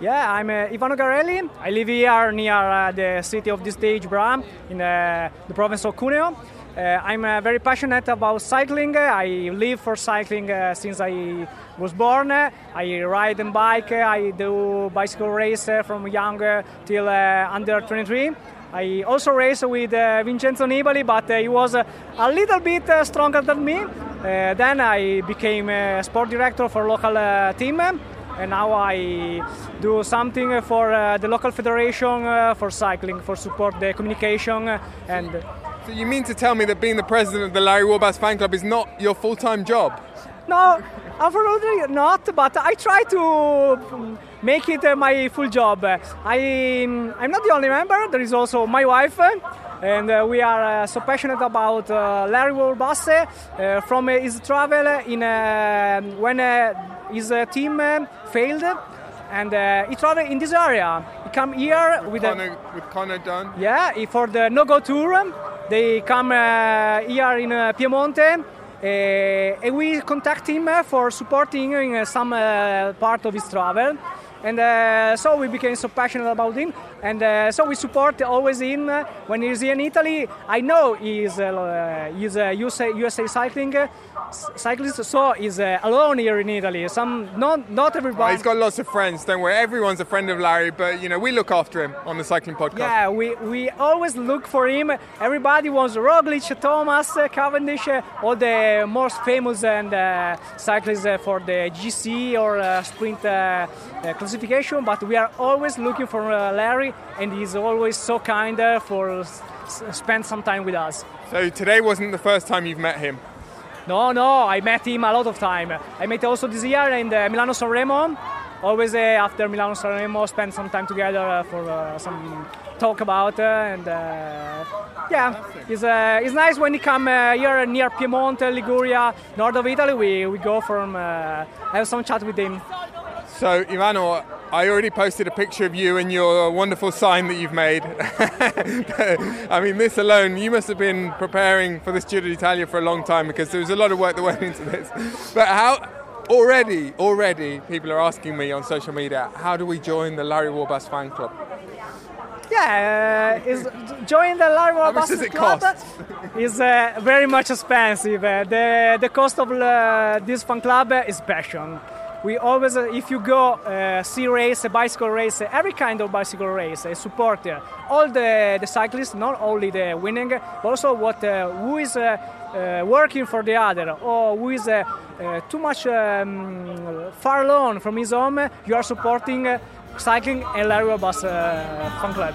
Yeah, I'm uh, Ivano Garelli. I live here near uh, the city of this stage, Bra, in uh, the province of Cuneo. Uh, I'm uh, very passionate about cycling. I live for cycling uh, since I was born. I ride and bike. I do bicycle race from young till under 23. I also race with uh, Vincenzo Nibali, but uh, he was uh, a little bit stronger than me. Then I became a sport director for local team and now I do something for the local federation for cycling, for support the communication and.
So you mean to tell me that being the president of the Larry Warbasse fan club is not your full-time job?
No, unfortunately not, but I try to um, make it uh, my full job. I, I'm not the only member, there is also my wife, and uh, we are uh, so passionate about uh, Larry Warbasse uh, from uh, his travel in uh, when uh, his uh, team uh, failed. And uh, he traveled in this area. He come here with a,
with Conor Dunne.
yeah, for the no-go tour. They come uh, here in uh, Piemonte, uh, and we contact him uh, for supporting in uh, some uh, part of his travel. And uh, so we became so passionate about him, and uh, so we support always him uh, when he's here in Italy. I know he's uh, he's a USA, USA cycling uh, cyclist, so he's uh, alone here in Italy. Some not not everybody.
he's got lots of friends, don't worry. Everyone's a friend of Larry, but you know we look after him on the cycling podcast.
Yeah, we, we always look for him. Everybody wants Roglic, Thomas, uh, Cavendish, uh, all the most famous and uh, cyclists uh, for the GC or uh, sprint uh, uh, classification. But we are always looking for uh, And he's always so kind uh, for spend some time with us.
So today wasn't the first time you've met him.
No, no, I met him a lot of time. I met also this year in the Milano Sanremo. Always uh, after Milano Sanremo, spend some time together uh, for uh, some talk about uh, and uh, yeah, it's, uh, it's nice when he come uh, here near Piemonte, Liguria, north of Italy. We, we go from uh, have some chat with him.
So, Ivano, I already posted a picture of you and your wonderful sign that you've made. I mean, this alone, you must have been preparing for this Giro d'Italia for a long time because there was a lot of work that went into this. But how, already, already, people are asking me on social media, how do we join the Larry Warbasse fan club?
Yeah, uh, is join the Larry
Warbasse
Club
cost?
is uh, very much expensive. Uh, the the cost of uh, this fan club is passion. We always, uh, if you go uh, see race, bicycle race, every kind of bicycle race, uh, support all the, the cyclists, not only the winning, but also what uh, who is uh, uh, working for the other, or who is too much um, far alone from his home. You are supporting cycling and Larry uh, fan club.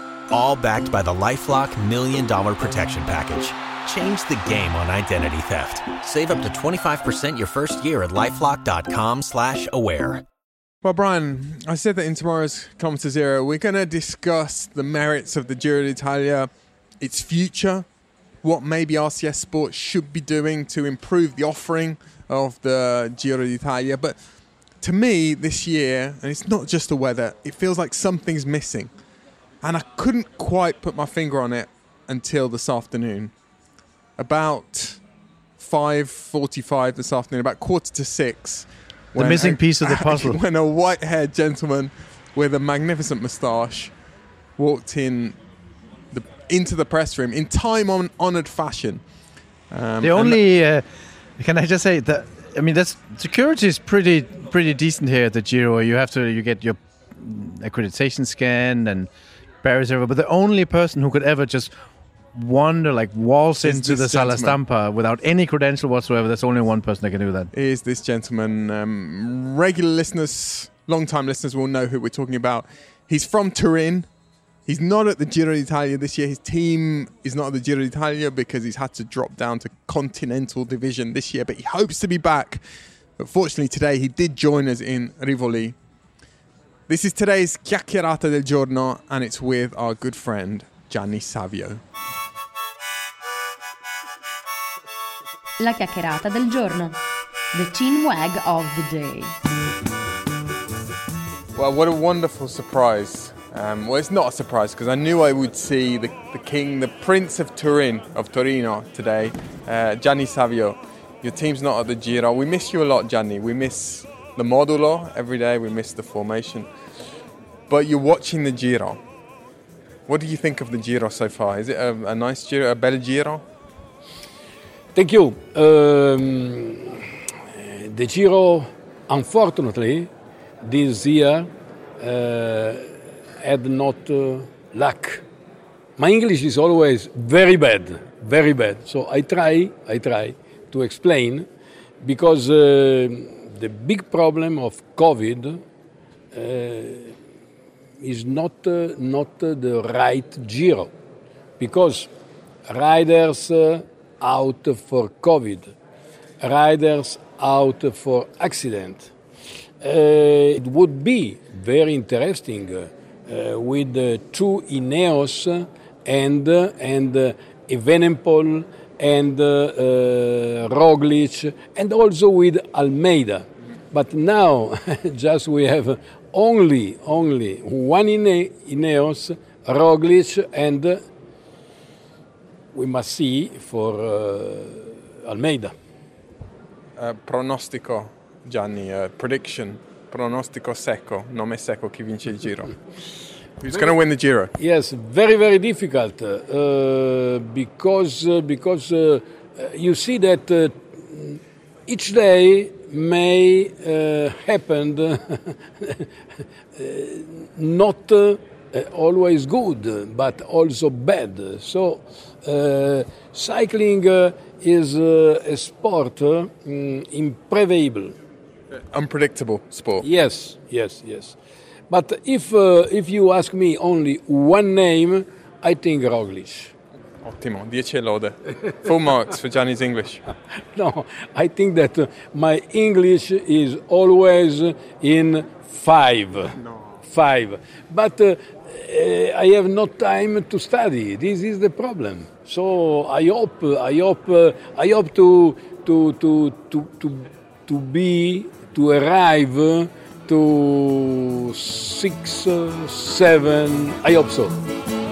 All backed by the LifeLock Million Dollar Protection Package. Change the game on identity theft. Save up to 25% your first year at LifeLock.com slash aware.
Well, Brian, I said that in tomorrow's Kilometer Zero, we're going to discuss the merits of the Giro d'Italia, its future, what maybe RCS Sport should be doing to improve the offering of the Giro d'Italia. But to me, this year, and it's not just the weather, it feels like something's missing. And I couldn't quite put my finger on it until this afternoon. About 5.45 this afternoon, about quarter to six.
The missing piece of the puzzle.
When a white-haired gentleman with a magnificent moustache walked in the, into the press room in time-honored fashion. Um,
the only uh, can I just say that I mean that's security is pretty pretty decent here at the Giro. You have to you get your accreditation scan and barriers everywhere. But the only person who could ever just wander like waltz
Is
into the Sala. Stampa without any credential whatsoever. There's only one person that can do that.
is this gentleman. Um, regular listeners, long time listeners will know who we're talking about. He's from Turin. He's not at the Giro d'Italia this year. His team is not at the Giro d'Italia because he's had to drop down to Continental Division this year, but he hopes to be back. But fortunately, today he did join us in Rivoli. This is today's Chiacchierata del Giorno, and it's with our good friend Gianni Savio.
La chiacchierata del giorno. The chin wag of the day.
Well, what a wonderful surprise. Um, well, it's not a surprise because I knew I would see the, the king, the prince of Turin, of Torino today, uh, Gianni Savio. Your team's not at the Giro. We miss you a lot, Gianni. We miss the modulo every day. We miss the formation. But you're watching the Giro. What do you think of the Giro so far? Is it a, a nice Giro, a bel Giro?
Thank you. Um, the Giro, unfortunately, this year uh, had not uh, luck. My English is always very bad, very bad. So I try, I try to explain because uh, the big problem of COVID uh, is not uh, not uh, the right Giro because riders uh, out for COVID, riders out for accident. Uh, it would be very interesting with two Ineos and and uh, Evenepoel and uh, uh, Roglic and also with Almeida. But now, just we have only only one Ine- Ineos, Roglic, and we must see for uh, Almeida.
Uh, pronostico, Gianni, uh, prediction. Pronostico secco, nome secco, chi vince il Giro. Who's going to win the Giro?
Yes, very very difficult uh, because uh, because uh, you see that uh, each day may uh, happen uh, not uh, always good but also bad. So uh, cycling uh, is uh, a sport mm, imprevable.
Unpredictable sport.
Yes, yes, yes. But if if you ask me only one name, I think Roglic.
Ottimo, 10 lode. Full marks for Gianni's English.
No, I think that uh, my English is always in five. Five. But uh, uh, I have no time to study. This is the problem. So I hope, I hope, uh, I hope to to to to to to be to arrive to six, uh, seven. I hope so.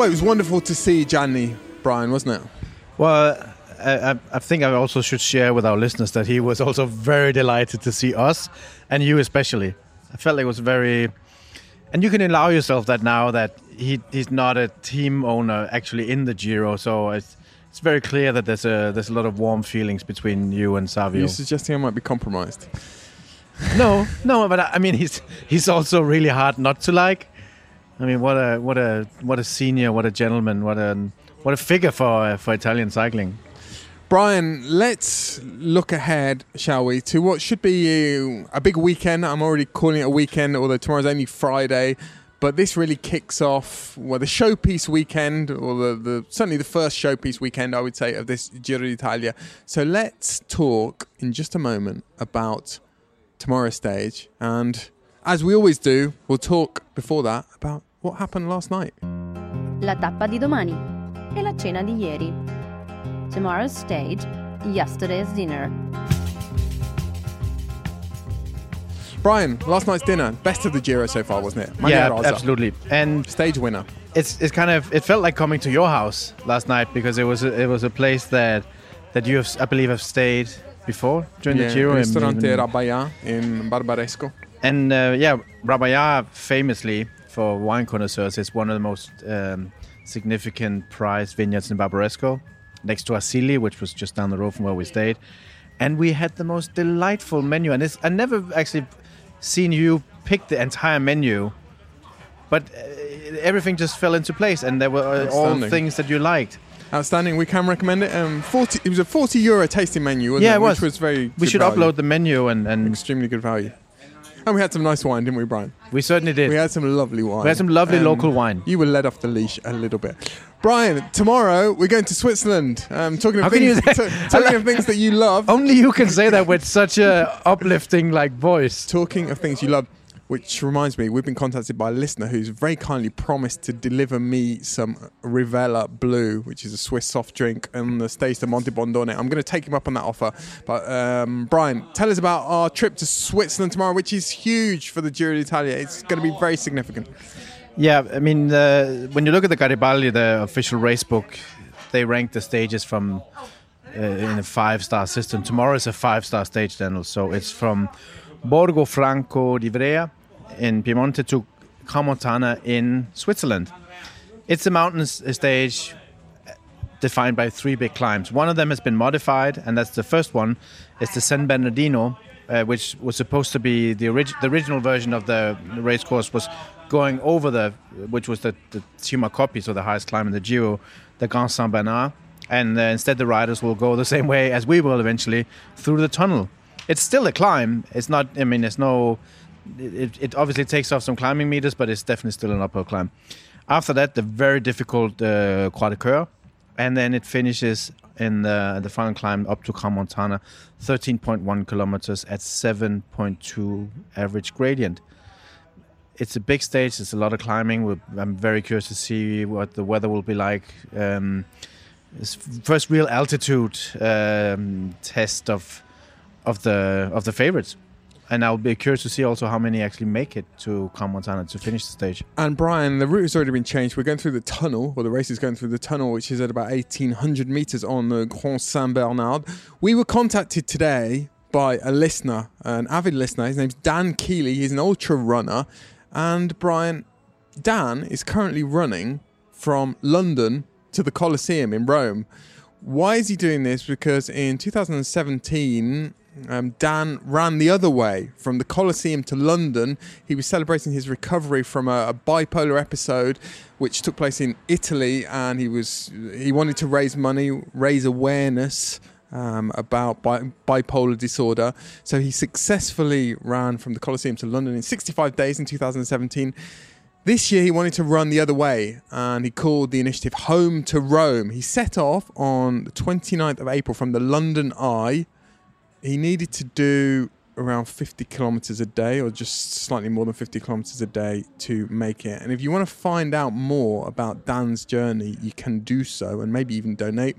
Well, it was wonderful to see Gianni, Brian, wasn't it?
Well, I, I- think I also should share with our listeners that he was also very delighted to see us and you especially. I felt like it was very, and you can allow yourself that now that he he's not a team owner actually in the Giro, so it's it's very clear that there's a there's a lot of warm feelings between you and
Are
Savio.
you suggesting I might be compromised?
no, no, but I I mean he's he's also really hard not to like. I mean, what a what a what a senior, what a gentleman, what a what a figure for for Italian cycling.
Brian, let's look ahead, shall we, to what should be a big weekend. I'm already calling it a weekend, although tomorrow's only Friday. But this really kicks off well the showpiece weekend, or the, the certainly the first showpiece weekend, I would say, of this Giro d'Italia. So let's talk in just a moment about tomorrow's stage, and as we always do, we'll talk before that about what happened last night.
La tappa di domani e la cena di ieri. Tomorrow's stage, yesterday's dinner.
Brian, last night's dinner, best of the Giro so far, wasn't it?
yeah,
Maglia Rosa.
absolutely. And
stage winner.
It's it's kind of it felt like coming to your house last night because it was a, it was a place that that you have I believe have stayed before during
yeah,
the Giro. in-
Ristorante
in-
Rabaya in Barbaresco.
And uh, yeah, Rabaya famously for wine connoisseurs is one of the most um, significant prized vineyards in Barbaresco. next to Asili, which was just down the road from where we stayed. And we had the most delightful menu. And it's, I never actually seen you pick the entire menu, but uh, everything just fell into place, and there were uh, all things that you liked.
Outstanding. We can recommend it. Um, 40, it was a 40 euro tasting menu, wasn't
Yeah,
it?
it was.
Which was very
We should
value.
upload the menu and, and
extremely good value. And we had some nice wine, didn't we, Brian?
We certainly did.
We had some lovely wine. Um,
We had some lovely local wine.
You were let off the leash a little bit. Brian, tomorrow we're going to Switzerland. Um, talking of things, t- talking of things that you love.
Only you can say that with such a uplifting like voice.
Talking of things you love, which reminds me, we've been contacted by a listener who's very kindly promised to deliver me some Rivella Blue, which is a Swiss soft drink, and the States of Monte Bondone. I'm going to take him up on that offer. But um, Brian, tell us about our trip to Switzerland tomorrow, which is huge for the Giro d'Italia. It's going to be very significant.
Yeah, I mean, uh, when you look at the Garibaldi, the official race book, they rank the stages from uh, in a five-star system. Tomorrow is a five-star stage, Daniel. So it's from Borgo Franco di Ivrea in Piemonte to Crans-Montana in Switzerland. It's a mountain stage defined by three big climbs. One of them has been modified, and that's the first one. It's the San Bernardino, uh, which was supposed to be the, orig- the original version of the race course was going over the, which was the, the Cima Coppi, so the highest climb in the Giro, the Grand Saint Bernard. And uh, instead, the riders will go the same way as we will eventually through the tunnel. It's still a climb. It's not. I mean, there's no. It, it obviously takes off some climbing meters, but it's definitely still an uphill climb. After that, the very difficult uh, Croix de Coeur, and then it finishes in the, the final climb up to Crans-Montana, 13.1 kilometers at 7.2 average gradient. It's a big stage. It's a lot of climbing. I'm very curious to see what the weather will be like. Um, first real altitude um, test of of the of the favorites, and I'll be curious to see also how many actually make it to Crans-Montana to finish the stage.
And Brian, the route has already been changed. We're going through the tunnel, or the race is going through the tunnel, which is at about 1800 meters on the Grand Saint Bernard. We were contacted today by a listener, an avid listener. His name's Dan Keeley. He's an ultra runner. And Brian, Dan is currently running from London to the Colosseum in Rome. Why is he doing this? Because in 2017, um, Dan ran the other way from the Colosseum to London. He was celebrating his recovery from a, a bipolar episode, which took place in Italy, and he was he wanted to raise money, raise awareness um, about bi- bipolar disorder. So he successfully ran from the Colosseum to London in 65 days in 2017. This year he wanted to run the other way and he called the initiative Home to Rome. He set off on the 29th of April from the London Eye. He needed to do around 50 kilometers a day or just slightly more than 50 kilometers a day to make it. And if you want to find out more about Dan's journey, you can do so and maybe even donate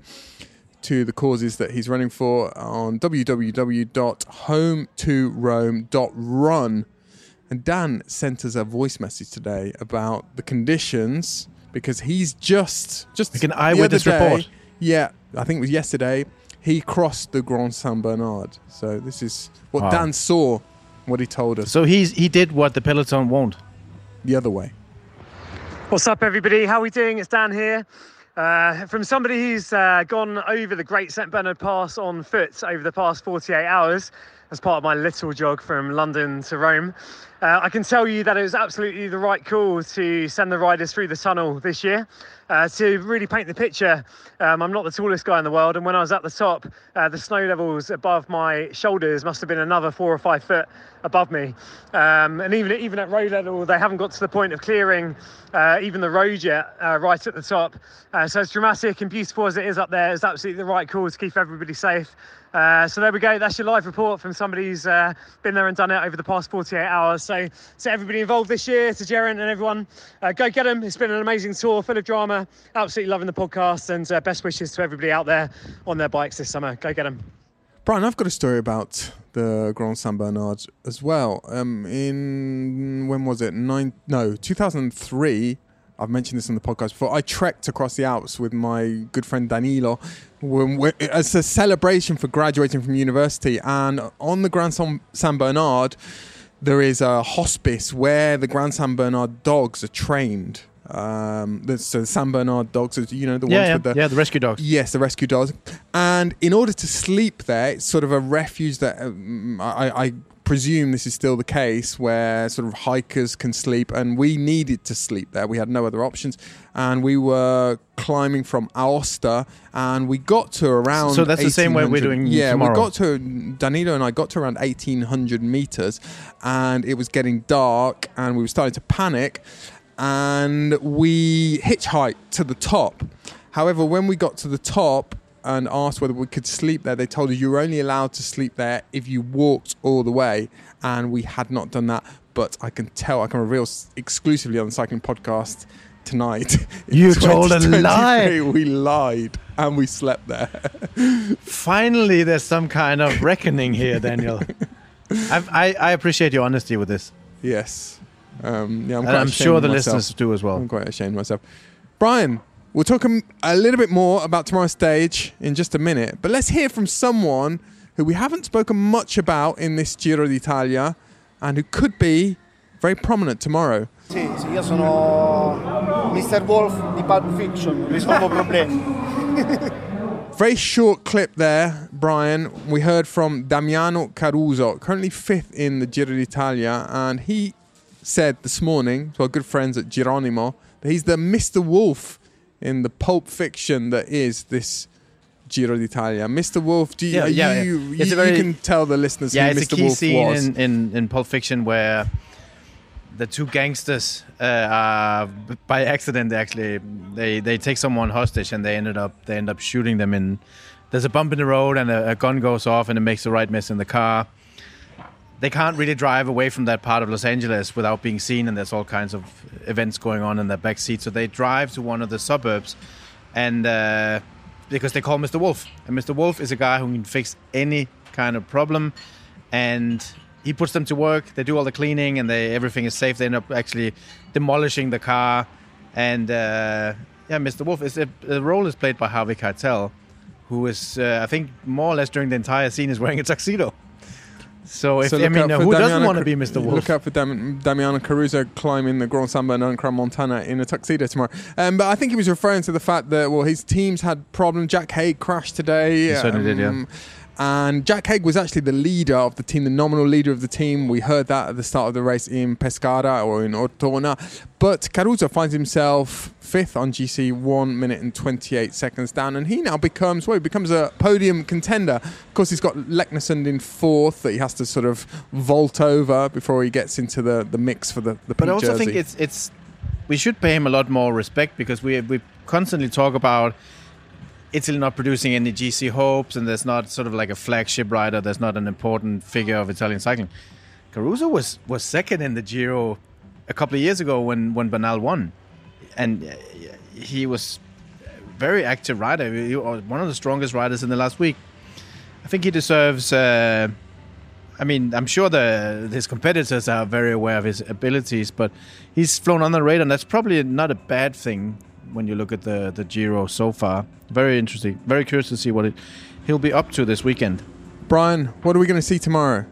to the causes that he's running for on www.hometorome.run. And Dan sent us a voice message today about the conditions because he's just just
Like an eyewitness report.
Yeah, I think it was yesterday. He crossed the Grand Saint Bernard. So this is what
Wow.
Dan saw, what he told us.
So he's he did what the peloton won't.
The other way.
What's up, everybody? How are we doing? It's Dan here. Uh, from somebody who's uh, gone over the Great St. Bernard Pass on foot over the past 48 hours as part of my little jog from London to Rome, uh, I can tell you that it was absolutely the right call to send the riders through the tunnel this year. Uh, to really paint the picture, um, I'm not the tallest guy in the world, and when I was at the top, uh, the snow levels above my shoulders must have been another four or five foot above me. Um, and even even at road level, they haven't got to the point of clearing uh, even the road yet, uh, right at the top. Uh, so as dramatic and beautiful as it is up there, it's absolutely the right call to keep everybody safe. Uh, so there we go. That's your live report from somebody who's uh, been there and done it over the past 48 hours. So to everybody involved this year, to Jeren and everyone, uh, go get them. It's been an amazing tour, full of drama. Absolutely loving the podcast, and best wishes to everybody out there on their bikes this summer. Go get them.
Brian, I've got a story about the Grand Saint Bernard as well. Um, in when was it? Nine? No, two thousand three. I've mentioned this on the podcast before. I trekked across the Alps with my good friend Danilo as a celebration for graduating from university. And on the Grand Saint Bernard, there is a hospice where the Grand San Bernard dogs are trained. Um, the, so the San Bernard dogs, you know the
Yeah,
ones
yeah.
with the
Yeah, the rescue dogs.
Yes, the rescue dogs. And in order to sleep there, it's sort of a refuge that um, I, I presume this is still the case, where sort of hikers can sleep. And we needed to sleep there. We had no other options, and we were climbing from Aosta, and we got to around.
So that's the same way we're doing
Yeah,
tomorrow.
we got to Danilo and I got to around eighteen hundred meters, and it was getting dark, and we were starting to panic, and we hitchhiked to the top. However, when we got to the top and asked whether we could sleep there, they told us you were only allowed to sleep there if you walked all the way, and we had not done that. But I can tell, I can reveal exclusively on the cycling podcast tonight.
You told a lie.
We lied and we slept there.
Finally, there's some kind of reckoning here, Daniel. I, I appreciate your honesty with this.
Yes. Um, yeah, I'm, quite
I'm sure the
myself.
listeners do as well.
I'm quite ashamed of myself. Brian, we'll talk a, a little bit more about tomorrow's stage in just a minute, but let's hear from someone who we haven't spoken much about in this Giro d'Italia and who could be very prominent tomorrow.
Sì, sì, io sono Mr. Wolf di Pulp Fiction, risolvo problemi.
Very short clip there, Brian. We heard from Damiano Caruso, currently fifth in the Giro d'Italia, and he said this morning to our good friends at Gironimo that he's the Mr. Wolf in the pulp fiction that is this Giro d'Italia. Mr. Wolf, do you,
Yeah, yeah,
you,
yeah.
you,
very-
you can tell the listeners
yeah,
who
it's a key scene in, in, in Pulp Fiction where the two gangsters uh, are by accident actually they, they take someone hostage and they ended up they end up shooting them in there's a bump in the road and a, a gun goes off and it makes the right mess in the car they can't really drive away from that part of Los Angeles without being seen, and there's all kinds of events going on in their back seat. So they drive to one of the suburbs, and uh, because they call Mr. Wolf, and Mr. Wolf is a guy who can fix any kind of problem, and he puts them to work. They do all the cleaning, and they everything is safe. They end up actually demolishing the car, and uh, yeah, Mr. Wolf is the role is played by Harvey Keitel, who is uh, I think more or less during the entire scene is wearing a tuxedo. So if I
look
mean, who doesn't want to be Mr. Wolf?
Look out for Dam- Damiano Caruso climbing the Grand San Bernardino Crans-Montana in a tuxedo tomorrow. Um, but I think he was referring to the fact that well, his teams had problems. Jack Haig crashed today.
He certainly did, yeah.
And Jack Haig was actually the leader of the team, the nominal leader of the team. We heard that at the start of the race in Pescara or in Ortona. But Caruso finds himself fifth on GC, one minute and 28 seconds down. And he now becomes, well, he becomes a podium contender. Of course, he's got Leknessund in fourth that he has to sort of vault over before he gets into the, the mix for the, the
But I also
jersey.
think it's it's we should pay him a lot more respect because we we constantly talk about Italy not producing any GC hopes and there's not sort of like a flagship rider. There's not an important figure of Italian cycling. Caruso was was second in the Giro a couple of years ago when when Bernal won, and uh, he was a very active rider. He was one of the strongest riders in the last week. I think he deserves. Uh, I mean, I'm sure the his competitors are very aware of his abilities, but he's flown under the radar, and that's probably not a bad thing when you look at the the Giro so far. Very interesting. Very curious to see what it, he'll be up to this weekend.
Brian, what are we going to see tomorrow?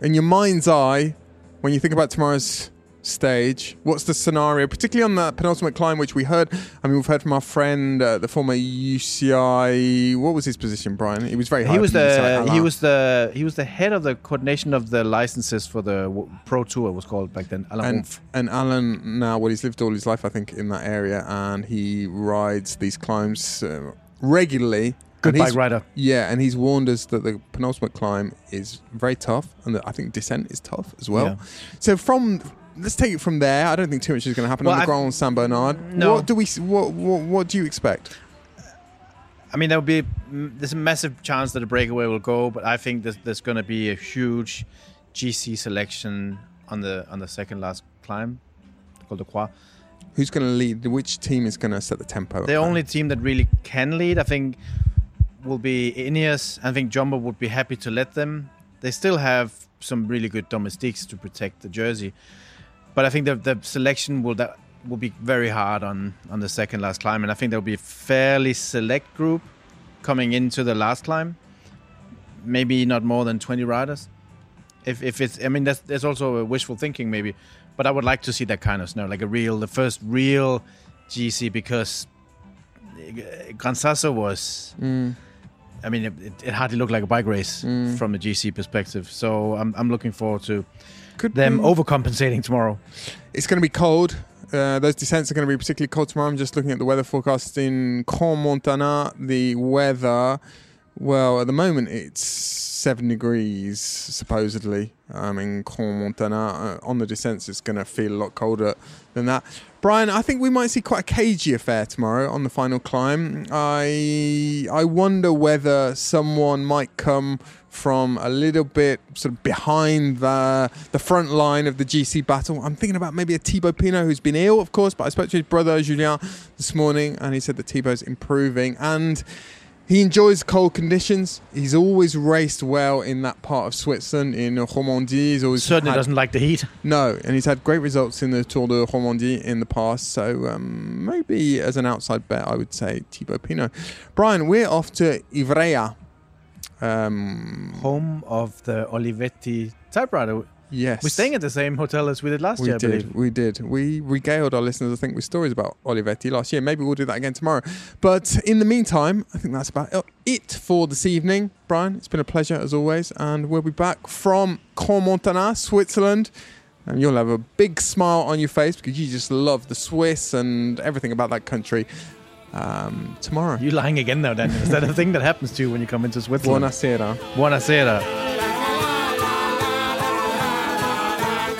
In your mind's eye, when you think about tomorrow's stage, what's the scenario, particularly on that penultimate climb, which we heard? I mean, we've heard from our friend, uh, the former UCI. What was his position, Brian? He was very high.
He was
up in UCI,
the he was the he was the head of the coordination of the licenses for the w- Pro Tour. It was called back then. Alain
and, and Alan now, well, he's lived all his life, I think, in that area, and he rides these climbs uh, regularly.
Good bike rider.
Yeah, and he's warned us that the penultimate climb is very tough, and that I think descent is tough as well.
Yeah.
So from let's take it from there. I don't think too much is going to happen
Well,
on the
I-
Grand San Bernard.
No.
What do we? What, what What do you expect?
I mean, there will be there's a massive chance that a breakaway will go, but I think there's, there's going to be a huge GC selection on the on the second last climb, called the Croix.
Who's going to lead? Which team is going to set the tempo?
The only team that really can lead, I think, will be Ineos. I think Jumbo would be happy to let them. They still have some really good domestiques to protect the jersey, but I think the the selection will that will be very hard on on the second last climb, and I think there will be a fairly select group coming into the last climb. Maybe not more than twenty riders. If if it's, I mean, that's there's also a wishful thinking maybe, but I would like to see that kind of snow, like a real, the first real GC, because Gran Sasso was.
Mm.
I mean, it, it- it hardly looked like a bike race
Mm.
from a GC perspective. So I'm, I'm looking forward to
Could
them
be-
overcompensating tomorrow.
It's going to be cold. Uh, those descents are going to be particularly cold tomorrow. I'm just looking at the weather forecast in Crans-Montana. The weather, well, at the moment it's seven degrees supposedly. Um, in Crans-Montana, uh, on the descents, it's going to feel a lot colder than that. Brian, I think we might see quite a cagey affair tomorrow on the final climb. I I wonder whether someone might come from a little bit sort of behind the the front line of the GC battle. I'm thinking about maybe a Thibaut Pinot who's been ill, of course, but I spoke to his brother Julien this morning, and he said that Thibaut's improving and. He enjoys cold conditions. He's always raced well in that part of Switzerland, in Romandie. He's always
Certainly
had-
doesn't like the heat.
no, and he's had great results in the Tour de Romandie in the past. So um, maybe as an outside bet, I would say Thibaut Pinot. Brian, we're off to Ivrea. Um,
Home of the Olivetti typewriter.
Yes.
We're staying at the same hotel as we did last
we
year, I
did.
believe.
We did. We regaled our listeners, I think, with stories about Olivetti last year. Maybe we'll do that again tomorrow. But in the meantime, I think that's about it for this evening. Brian, it's been a pleasure as always. And we'll be back from Crans-Montana, Switzerland. And you'll have a big smile on your face because you just love the Swiss and everything about that country um, tomorrow.
You're lying again now, Daniel? Is that a thing that happens to you when you come into Switzerland?
Buonasera.
Buonasera.